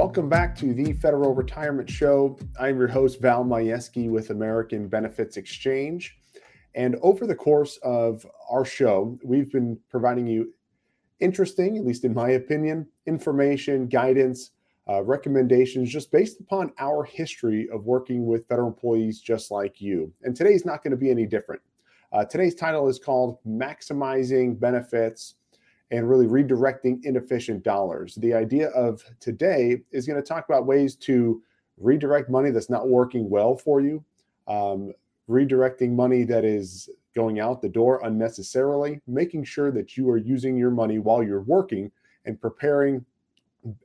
Welcome back to the Federal Retirement Show. I'm your host, Val Majewski with American Benefits Exchange. And over the course of our show, we've been providing you interesting, at least in my opinion, information, guidance, uh, recommendations just based upon our history of working with federal employees just like you. And today's not going to be any different. Uh, today's title is called Maximizing Benefits and really redirecting inefficient dollars. The idea of today is going to talk about ways to redirect money that's not working well for you, um, redirecting money that is going out the door unnecessarily, making sure that you are using your money while you're working and preparing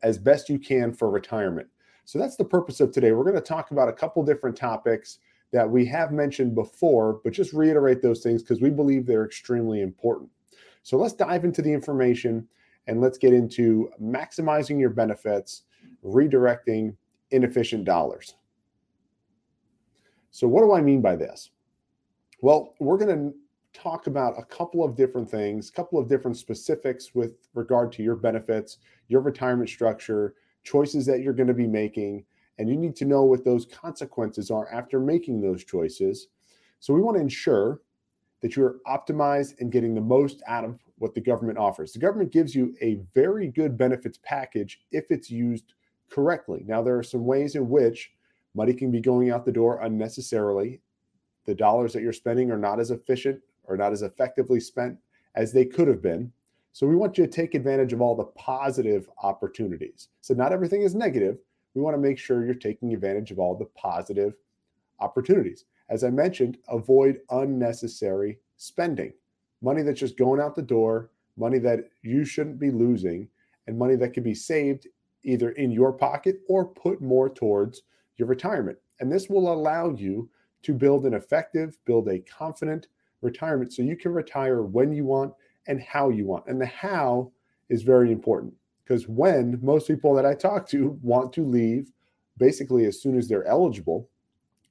as best you can for retirement. So that's the purpose of today. We're going to talk about a couple different topics that we have mentioned before, but just reiterate those things because we believe they're extremely important. So let's dive into the information and let's get into maximizing your benefits, redirecting inefficient dollars. So, what do I mean by this? Well, we're going to talk about a couple of different things, a couple of different specifics with regard to your benefits, your retirement structure, choices that you're going to be making, and you need to know what those consequences are after making those choices. So, we want to ensure that you're optimized and getting the most out of what the government offers. The government gives you a very good benefits package if it's used correctly. Now, there are some ways in which money can be going out the door unnecessarily. The dollars that you're spending are not as efficient or not as effectively spent as they could have been. So, we want you to take advantage of all the positive opportunities. So, not everything is negative. We want to make sure you're taking advantage of all the positive opportunities as I mentioned, avoid unnecessary spending. Money that's just going out the door, money that you shouldn't be losing, and money that can be saved either in your pocket or put more towards your retirement. And this will allow you to build an effective, build a confident retirement so you can retire when you want and how you want. And the how is very important because when most people that I talk to want to leave basically as soon as they're eligible,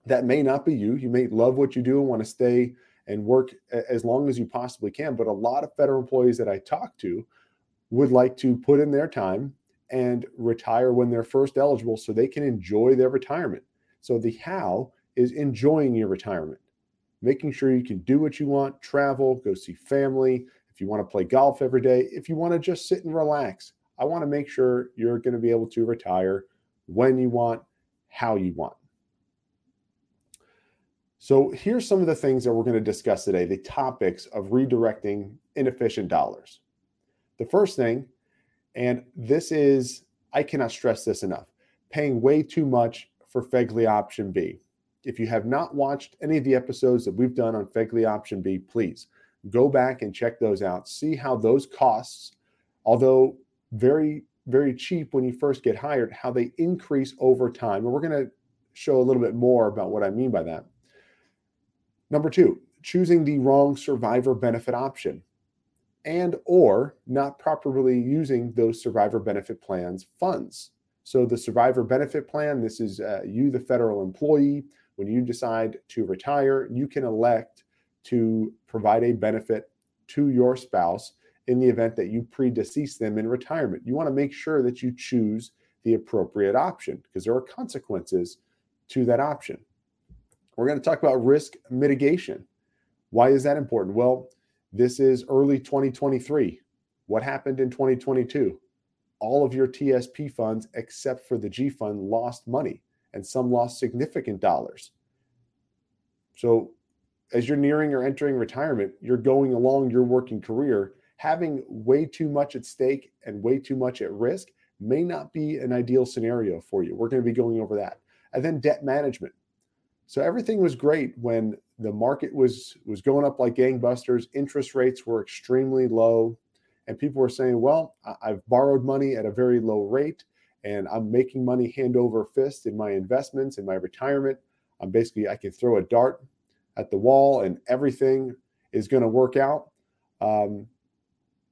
that may not be you. You may love what you do and want to stay and work as long as you possibly can. But a lot of federal employees that I talk to would like to put in their time and retire when they're first eligible so they can enjoy their retirement. So the how is enjoying your retirement, making sure you can do what you want, travel, go see family. If you want to play golf every day, if you want to just sit and relax, I want to make sure you're going to be able to retire when you want, how you want. So here's some of the things that we're going to discuss today, the topics of redirecting inefficient dollars. The first thing, and this is, I cannot stress this enough, paying way too much for FEGLI Option B. If you have not watched any of the episodes that we've done on FEGLI Option B, please go back and check those out. See how those costs, although very, very cheap when you first get hired, how they increase over time. And we're going to show a little bit more about what I mean by that. Number two, choosing the wrong survivor benefit option and or not properly using those survivor benefit plans funds. So the survivor benefit plan, this is uh, you, the federal employee. When you decide to retire, you can elect to provide a benefit to your spouse in the event that you predecease them in retirement. You want to make sure that you choose the appropriate option because there are consequences to that option. We're going to talk about risk mitigation. Why is that important? Well, this is early 2023. What happened in 2022? All of your TSP funds, except for the G fund, lost money, and some lost significant dollars. So, as you're nearing or entering retirement, you're going along your working career, having way too much at stake and way too much at risk may not be an ideal scenario for you. We're going to be going over that. And then debt management. So everything was great when the market was was going up like gangbusters. Interest rates were extremely low, and people were saying, "Well, I've borrowed money at a very low rate, and I'm making money hand over fist in my investments in my retirement. I'm basically I can throw a dart at the wall, and everything is going to work out." Um,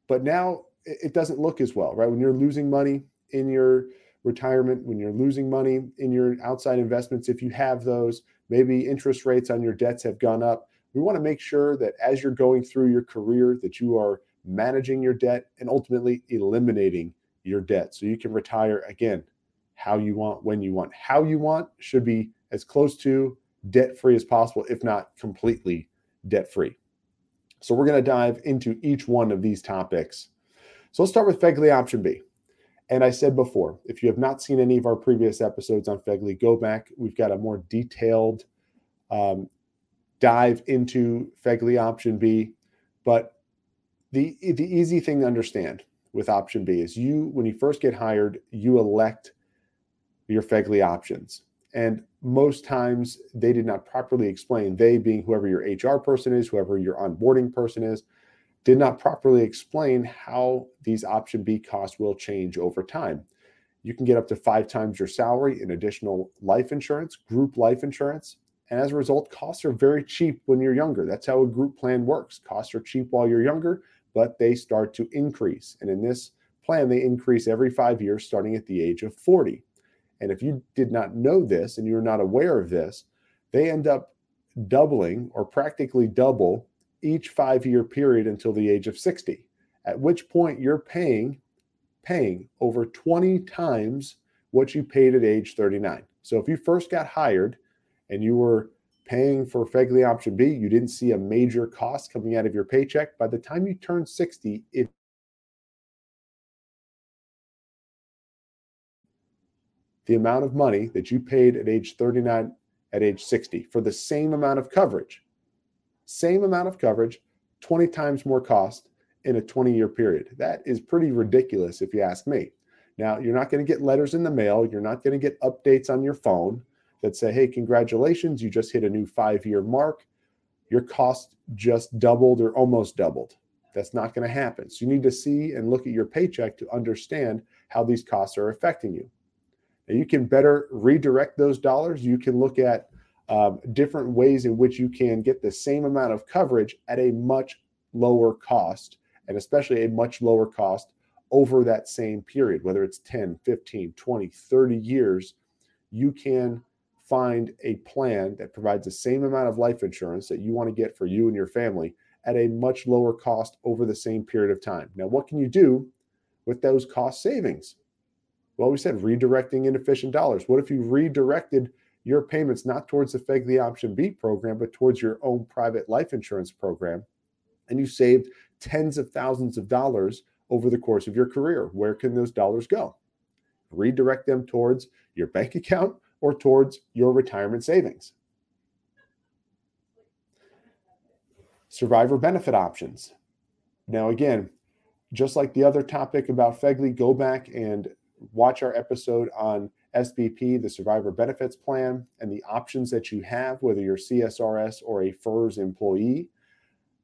but now it doesn't look as well, right? When you're losing money in your retirement, when you're losing money in your outside investments, if you have those, maybe interest rates on your debts have gone up. We want to make sure that as you're going through your career that you are managing your debt and ultimately eliminating your debt so you can retire again how you want, when you want. How you want should be as close to debt free as possible, if not completely debt free. So we're going to dive into each one of these topics. So let's start with FEGLI option B. And I said before, if you have not seen any of our previous episodes on FEGLI, go back. We've got a more detailed um, dive into FEGLI option B. But the the easy thing to understand with option B is you when you first get hired, you elect your FEGLI options. And most times they did not properly explain, they being whoever your HR person is, whoever your onboarding person is, did not properly explain how these option B costs will change over time. You can get up to five times your salary in additional life insurance, group life insurance. And as a result, costs are very cheap when you're younger. That's how a group plan works. Costs are cheap while you're younger, but they start to increase. And in this plan, they increase every five years, starting at the age of 40. And if you did not know this and you're not aware of this, they end up doubling or practically double each five year period until the age of 60, at which point you're paying paying over 20 times what you paid at age 39. So if you first got hired and you were paying for FEGLI option B, you didn't see a major cost coming out of your paycheck. By the time you turn 60, it the amount of money that you paid at age 39 at age 60 for the same amount of coverage. Same amount of coverage, 20 times more cost in a 20 year period. That is pretty ridiculous if you ask me. Now, you're not going to get letters in the mail, you're not going to get updates on your phone that say, hey, congratulations, you just hit a new five year mark. Your cost just doubled or almost doubled. That's not going to happen. So you need to see and look at your paycheck to understand how these costs are affecting you. Now you can better redirect those dollars. You can look at um, different ways in which you can get the same amount of coverage at a much lower cost, and especially a much lower cost over that same period, whether it's 10, 15, 20, 30 years, you can find a plan that provides the same amount of life insurance that you want to get for you and your family at a much lower cost over the same period of time. Now, what can you do with those cost savings? Well, we said redirecting inefficient dollars. What if you redirected your payments not towards the FEGLI Option B program, but towards your own private life insurance program, and you saved tens of thousands of dollars over the course of your career? Where can those dollars go? Redirect them towards your bank account or towards your retirement savings. Survivor benefit options. Now, again, just like the other topic about FEGLI, go back and watch our episode on SBP, the Survivor Benefits Plan, and the options that you have, whether you're CSRS or a FERS employee.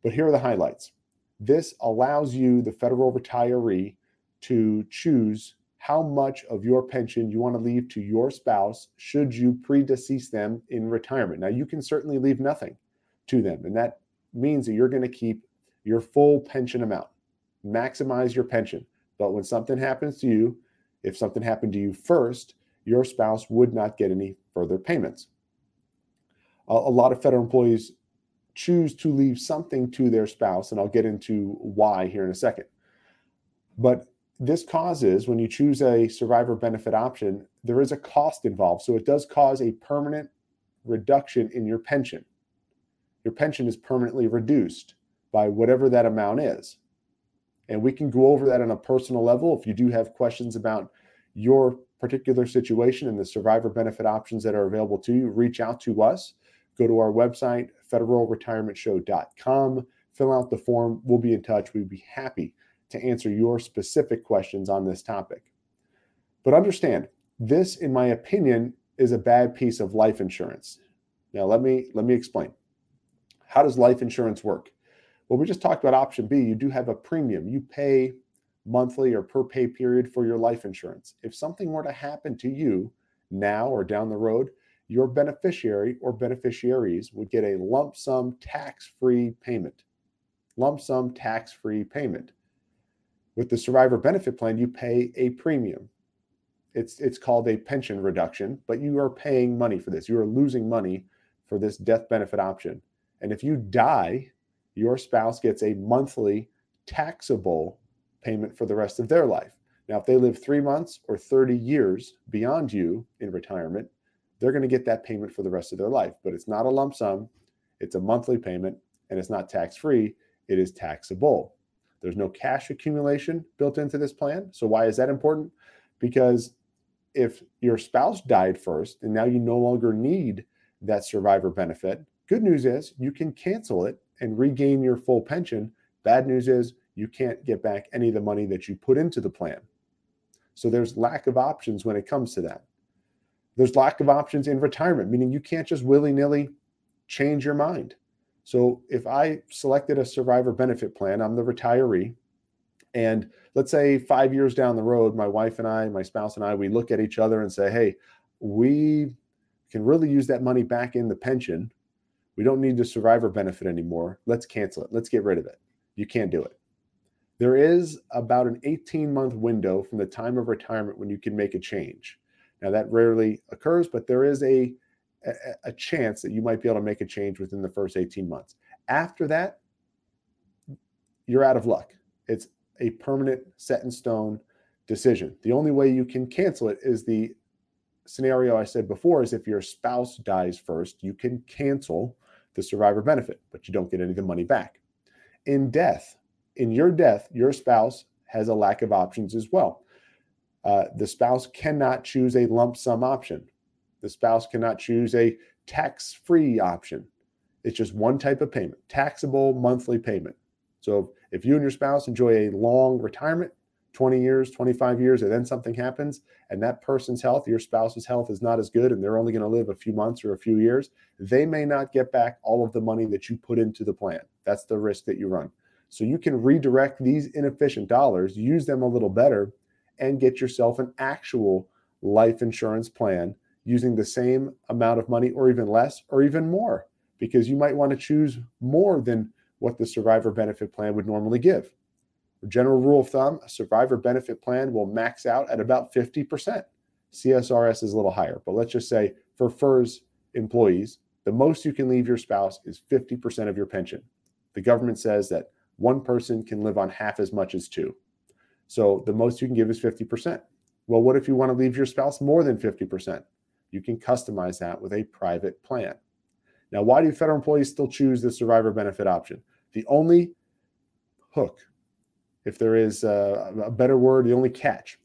But here are the highlights. This allows you, the federal retiree, to choose how much of your pension you want to leave to your spouse should you predecease them in retirement. Now, you can certainly leave nothing to them, and that means that you're going to keep your full pension amount, maximize your pension. But when something happens to you, if something happened to you first, your spouse would not get any further payments. A, a lot of federal employees choose to leave something to their spouse, and I'll get into why here in a second. But this causes, when you choose a survivor benefit option, there is a cost involved. So it does cause a permanent reduction in your pension. Your pension is permanently reduced by whatever that amount is. And we can go over that on a personal level. If you do have questions about your particular situation and the survivor benefit options that are available to you, reach out to us. Go to our website, federalretirementshow.com, fill out the form. We'll be in touch. We'd be happy to answer your specific questions on this topic. But understand, this, in my opinion, is a bad piece of life insurance. Now, let me let me explain. How does life insurance work? Well, we just talked about option B. You do have a premium. You pay monthly or per pay period for your life insurance. If something were to happen to you now or down the road, your beneficiary or beneficiaries would get a lump sum tax free payment. Lump sum tax free payment. With the survivor benefit plan, you pay a premium. It's, it's called a pension reduction, but you are paying money for this. You are losing money for this death benefit option. And if you die your spouse gets a monthly taxable payment for the rest of their life. Now, if they live three months or 30 years beyond you in retirement, they're going to get that payment for the rest of their life. But it's not a lump sum, it's a monthly payment, and it's not tax free, it is taxable. There's no cash accumulation built into this plan. So, why is that important? Because if your spouse died first and now you no longer need that survivor benefit, good news is you can cancel it and regain your full pension. Bad news is you can't get back any of the money that you put into the plan. So there's lack of options when it comes to that. There's lack of options in retirement, meaning you can't just willy nilly change your mind. So if I selected a survivor benefit plan, I'm the retiree. And let's say five years down the road, my wife and I, my spouse and I, we look at each other and say, hey, we can really use that money back in the pension. We don't need the survivor benefit anymore. Let's cancel it. Let's get rid of it. You can't do it. There is about an 18 month window from the time of retirement when you can make a change. Now, that rarely occurs, but there is a, a, a chance that you might be able to make a change within the first 18 months. After that, you're out of luck. It's a permanent, set in stone decision. The only way you can cancel it is the scenario I said before is if your spouse dies first, you can cancel the survivor benefit, but you don't get any of the money back. In death, in your death, your spouse has a lack of options as well. Uh, the spouse cannot choose a lump sum option. The spouse cannot choose a tax free option. It's just one type of payment, taxable monthly payment. So if you and your spouse enjoy a long retirement, 20 years, 25 years, and then something happens, and that person's health, your spouse's health is not as good, and they're only going to live a few months or a few years, they may not get back all of the money that you put into the plan. That's the risk that you run. So you can redirect these inefficient dollars, use them a little better, and get yourself an actual life insurance plan using the same amount of money or even less or even more because you might want to choose more than what the survivor benefit plan would normally give. General rule of thumb, a survivor benefit plan will max out at about 50%. CSRS is a little higher, but let's just say for FERS employees, the most you can leave your spouse is 50% of your pension. The government says that one person can live on half as much as two. So the most you can give is 50%. Well, what if you want to leave your spouse more than 50%? You can customize that with a private plan. Now, why do federal employees still choose the survivor benefit option? The only hook, if there is a, a better word, the only catch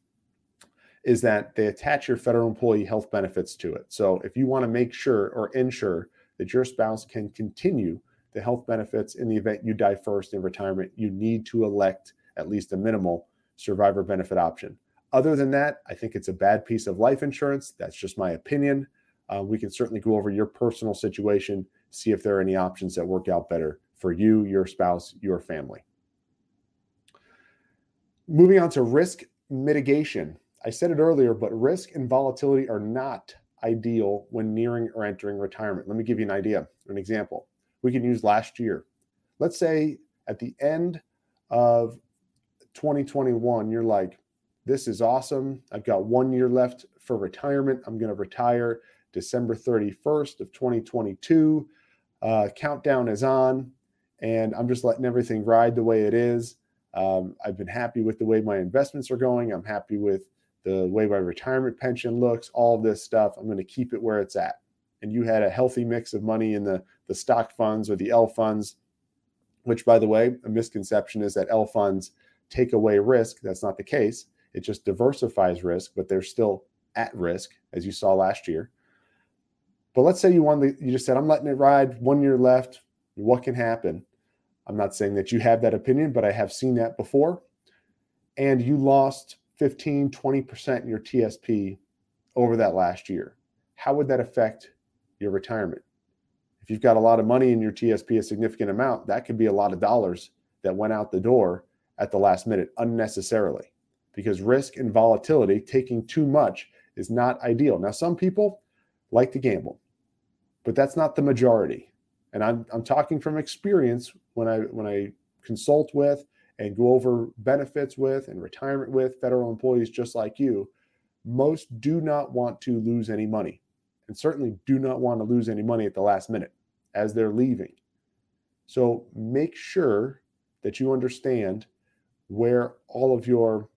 is that they attach your federal employee health benefits to it. So if you want to make sure or ensure that your spouse can continue the health benefits in the event you die first in retirement, you need to elect at least a minimal survivor benefit option. Other than that, I think it's a bad piece of life insurance. That's just my opinion. Uh, we can certainly go over your personal situation, see if there are any options that work out better for you, your spouse, your family. Moving on to risk mitigation. I said it earlier, but risk and volatility are not ideal when nearing or entering retirement. Let me give you an idea, an example. We can use last year. Let's say at the end of 2021, you're like, this is awesome. I've got one year left for retirement. I'm going to retire December 31st of 2022. Uh, countdown is on, and I'm just letting everything ride the way it is. Um, I've been happy with the way my investments are going. I'm happy with the way my retirement pension looks, all this stuff. I'm going to keep it where it's at. And you had a healthy mix of money in the, the stock funds or the L funds, which, by the way, a misconception is that L funds take away risk. That's not the case. It just diversifies risk, but they're still at risk, as you saw last year. But let's say you won the, you just said, I'm letting it ride, one year left. What can happen? I'm not saying that you have that opinion, but I have seen that before. And you lost 15, 20% in your TSP over that last year. How would that affect your retirement? If you've got a lot of money in your TSP, a significant amount, that could be a lot of dollars that went out the door at the last minute unnecessarily because risk and volatility, taking too much, is not ideal. Now, some people like to gamble, but that's not the majority. And I'm, I'm talking from experience when I when I consult with and go over benefits with and retirement with federal employees just like you, most do not want to lose any money and certainly do not want to lose any money at the last minute as they're leaving. So make sure that you understand where all of your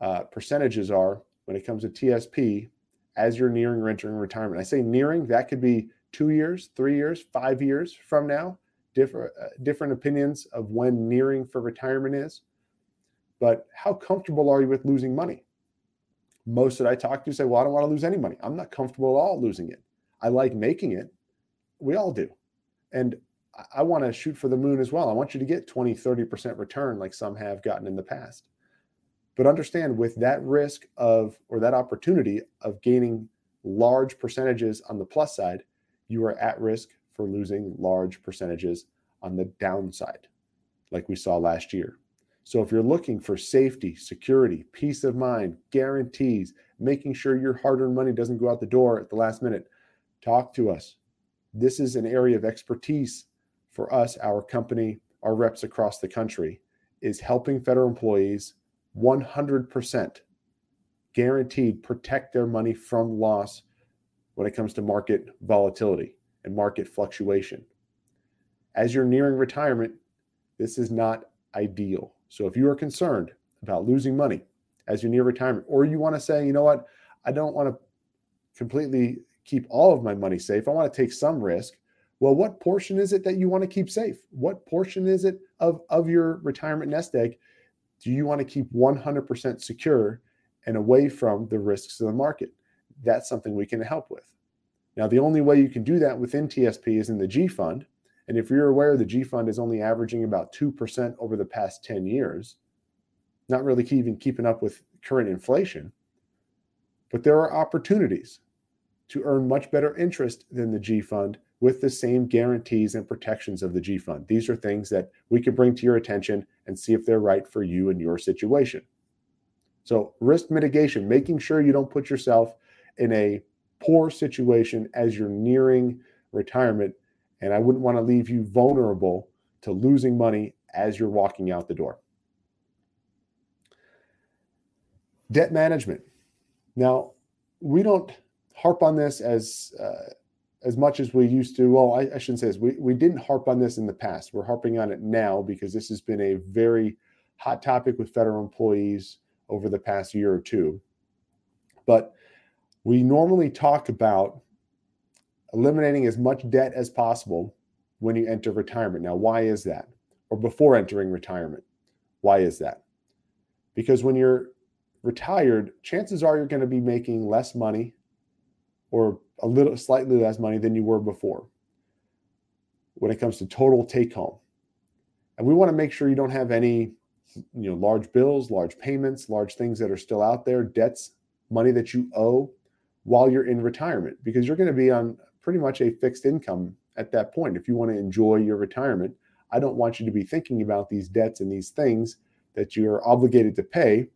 uh, percentages are when it comes to TSP as you're nearing or entering retirement. I say nearing, that could be two years, three years, five years from now. Different, uh, different opinions of when nearing for retirement is. But how comfortable are you with losing money? Most that I talk to say, well, I don't want to lose any money. I'm not comfortable at all losing it. I like making it. We all do. And I want to shoot for the moon as well. I want you to get 20, 30% return like some have gotten in the past. But understand with that risk of, or that opportunity of gaining large percentages on the plus side, you are at risk for losing large percentages on the downside, like we saw last year. So if you're looking for safety, security, peace of mind, guarantees, making sure your hard earned money doesn't go out the door at the last minute, talk to us. This is an area of expertise for us, our company, our reps across the country, is helping federal employees 100% guaranteed protect their money from loss when it comes to market volatility and market fluctuation. As you're nearing retirement, this is not ideal. So if you are concerned about losing money as you near retirement, or you want to say, you know what, I don't want to completely keep all of my money safe, I want to take some risk. Well, what portion is it that you want to keep safe? What portion is it of, of your retirement nest egg do you want to keep 100% secure and away from the risks of the market? That's something we can help with. Now, the only way you can do that within TSP is in the G fund. And if you're aware, the G fund is only averaging about 2% over the past 10 years, not really even keeping up with current inflation. But there are opportunities to earn much better interest than the G fund with the same guarantees and protections of the G fund. These are things that we can bring to your attention and see if they're right for you and your situation. So, risk mitigation, making sure you don't put yourself in a poor situation as you're nearing retirement. And I wouldn't want to leave you vulnerable to losing money as you're walking out the door. Debt management. Now, we don't harp on this as uh, as much as we used to. Well, I, I, shouldn't say this. We, we didn't harp on this in the past. We're harping on it now because this has been a very hot topic with federal employees over the past year or two. But we normally talk about eliminating as much debt as possible when you enter retirement. Now, why is that? Or before entering retirement. Why is that? Because when you're retired, chances are you're going to be making less money or a little slightly less money than you were before when it comes to total take home. And we want to make sure you don't have any you know large bills, large payments, large things that are still out there, debts, money that you owe while you're in retirement because you're going to be on pretty much a fixed income at that point. If you want to enjoy your retirement, I don't want you to be thinking about these debts and these things that you're obligated to pay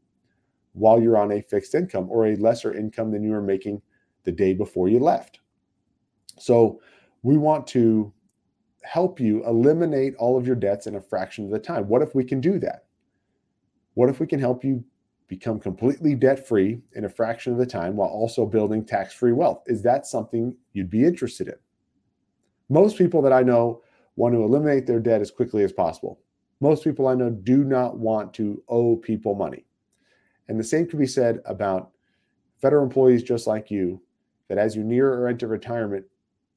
while you're on a fixed income or a lesser income than you are making the day before you left. So we want to help you eliminate all of your debts in a fraction of the time. What if we can do that? What if we can help you become completely debt free in a fraction of the time while also building tax free wealth? Is that something you'd be interested in? Most people that I know want to eliminate their debt as quickly as possible. Most people I know do not want to owe people money. And the same can be said about federal employees just like you that as you near or enter retirement,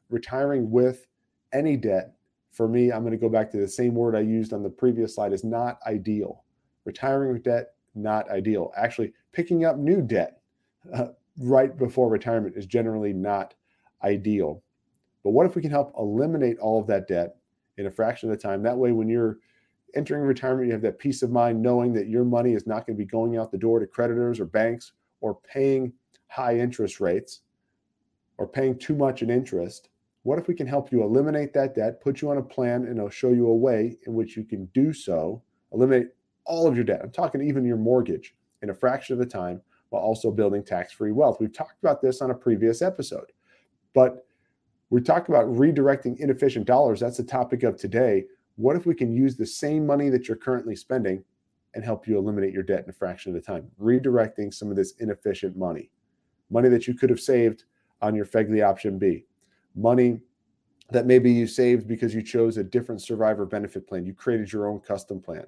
retiring with any debt, for me, I'm going to go back to the same word I used on the previous slide, is not ideal. Retiring with debt, not ideal. Actually, picking up new debt uh, right before retirement is generally not ideal. But what if we can help eliminate all of that debt in a fraction of the time? That way, when you're entering retirement, you have that peace of mind knowing that your money is not going to be going out the door to creditors or banks or paying high interest rates or paying too much in interest, what if we can help you eliminate that debt, put you on a plan, and I'll show you a way in which you can do so, eliminate all of your debt. I'm talking even your mortgage in a fraction of the time while also building tax free wealth. We've talked about this on a previous episode, but we talked about redirecting inefficient dollars. That's the topic of today. What if we can use the same money that you're currently spending and help you eliminate your debt in a fraction of the time? Redirecting some of this inefficient money, money that you could have saved on your FEGLI option B. Money that maybe you saved because you chose a different survivor benefit plan. You created your own custom plan.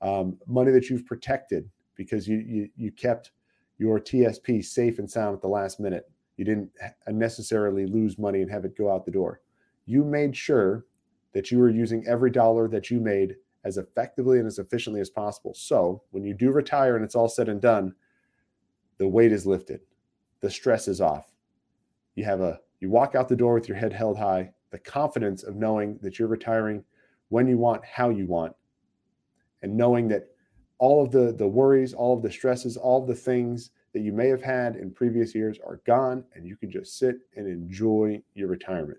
Um, money that you've protected because you you you kept your TSP safe and sound at the last minute. You didn't necessarily lose money and have it go out the door. You made sure that you were using every dollar that you made as effectively and as efficiently as possible. So when you do retire and it's all said and done, the weight is lifted, the stress is off. You have a you walk out the door with your head held high, the confidence of knowing that you're retiring when you want, how you want, and knowing that all of the the worries, all of the stresses, all of the things that you may have had in previous years are gone and you can just sit and enjoy your retirement.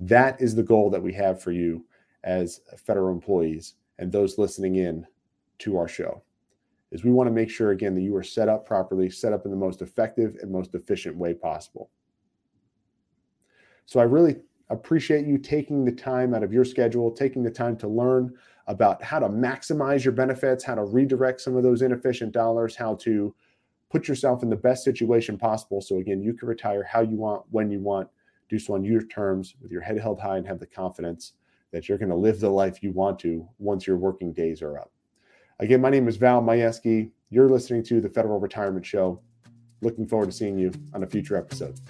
That is the goal that we have for you as federal employees and those listening in to our show. Is we want to make sure again that you are set up properly, set up in the most effective and most efficient way possible. So I really appreciate you taking the time out of your schedule, taking the time to learn about how to maximize your benefits, how to redirect some of those inefficient dollars, how to put yourself in the best situation possible. So, again, you can retire how you want, when you want, do so on your terms with your head held high and have the confidence that you're going to live the life you want to once your working days are up. Again, my name is Val Majewski. You're listening to the Federal Retirement Show. Looking forward to seeing you on a future episode.